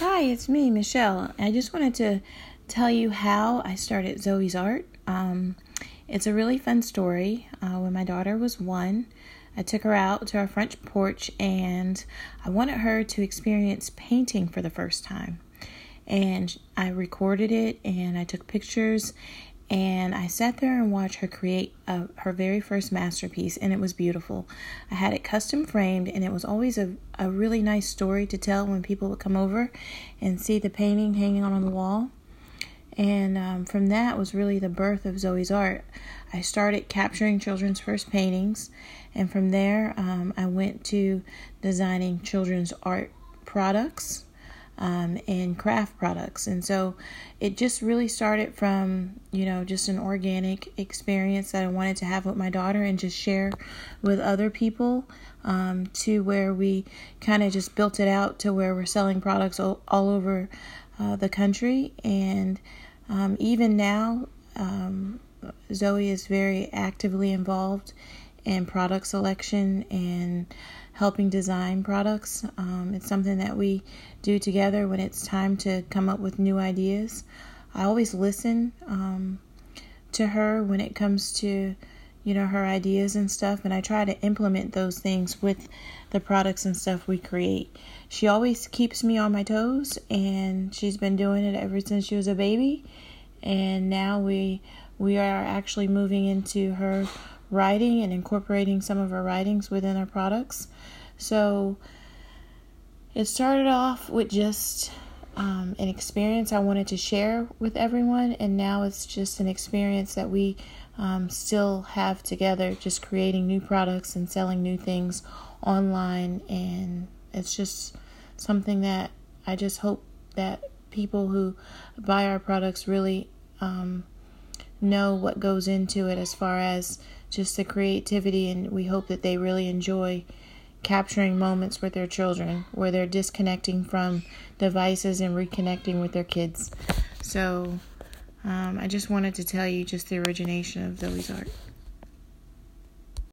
Hi, it's me, Michelle. I just wanted to tell you how I started Zoe's Art. Um, it's a really fun story. Uh, when my daughter was one, I took her out to our front porch and I wanted her to experience painting for the first time. And I recorded it and I took pictures and I sat there and watched her create a, her very first masterpiece, and it was beautiful. I had it custom framed, and it was always a, a really nice story to tell when people would come over and see the painting hanging on the wall. And um, from that was really the birth of Zoe's art. I started capturing children's first paintings, and from there, um, I went to designing children's art products um, and craft products. And so it just really started from, you know, just an organic experience that I wanted to have with my daughter and just share with other people um, to where we kind of just built it out to where we're selling products all, all over uh, the country. And um, even now, um, Zoe is very actively involved in product selection and helping design products. Um, it's something that we do together when it's time to come up with new ideas. I always listen um, to her when it comes to you know her ideas and stuff and I try to implement those things with the products and stuff we create. She always keeps me on my toes and she's been doing it ever since she was a baby and now we we are actually moving into her writing and incorporating some of our writings within our products. So it started off with just um, an experience I wanted to share with everyone, and now it's just an experience that we um, still have together, just creating new products and selling new things online. And it's just something that I just hope that people who buy our products really um, know what goes into it as far as just the creativity, and we hope that they really enjoy capturing moments with their children where they're disconnecting from devices and reconnecting with their kids. So, um, I just wanted to tell you just the origination of Zoe's art.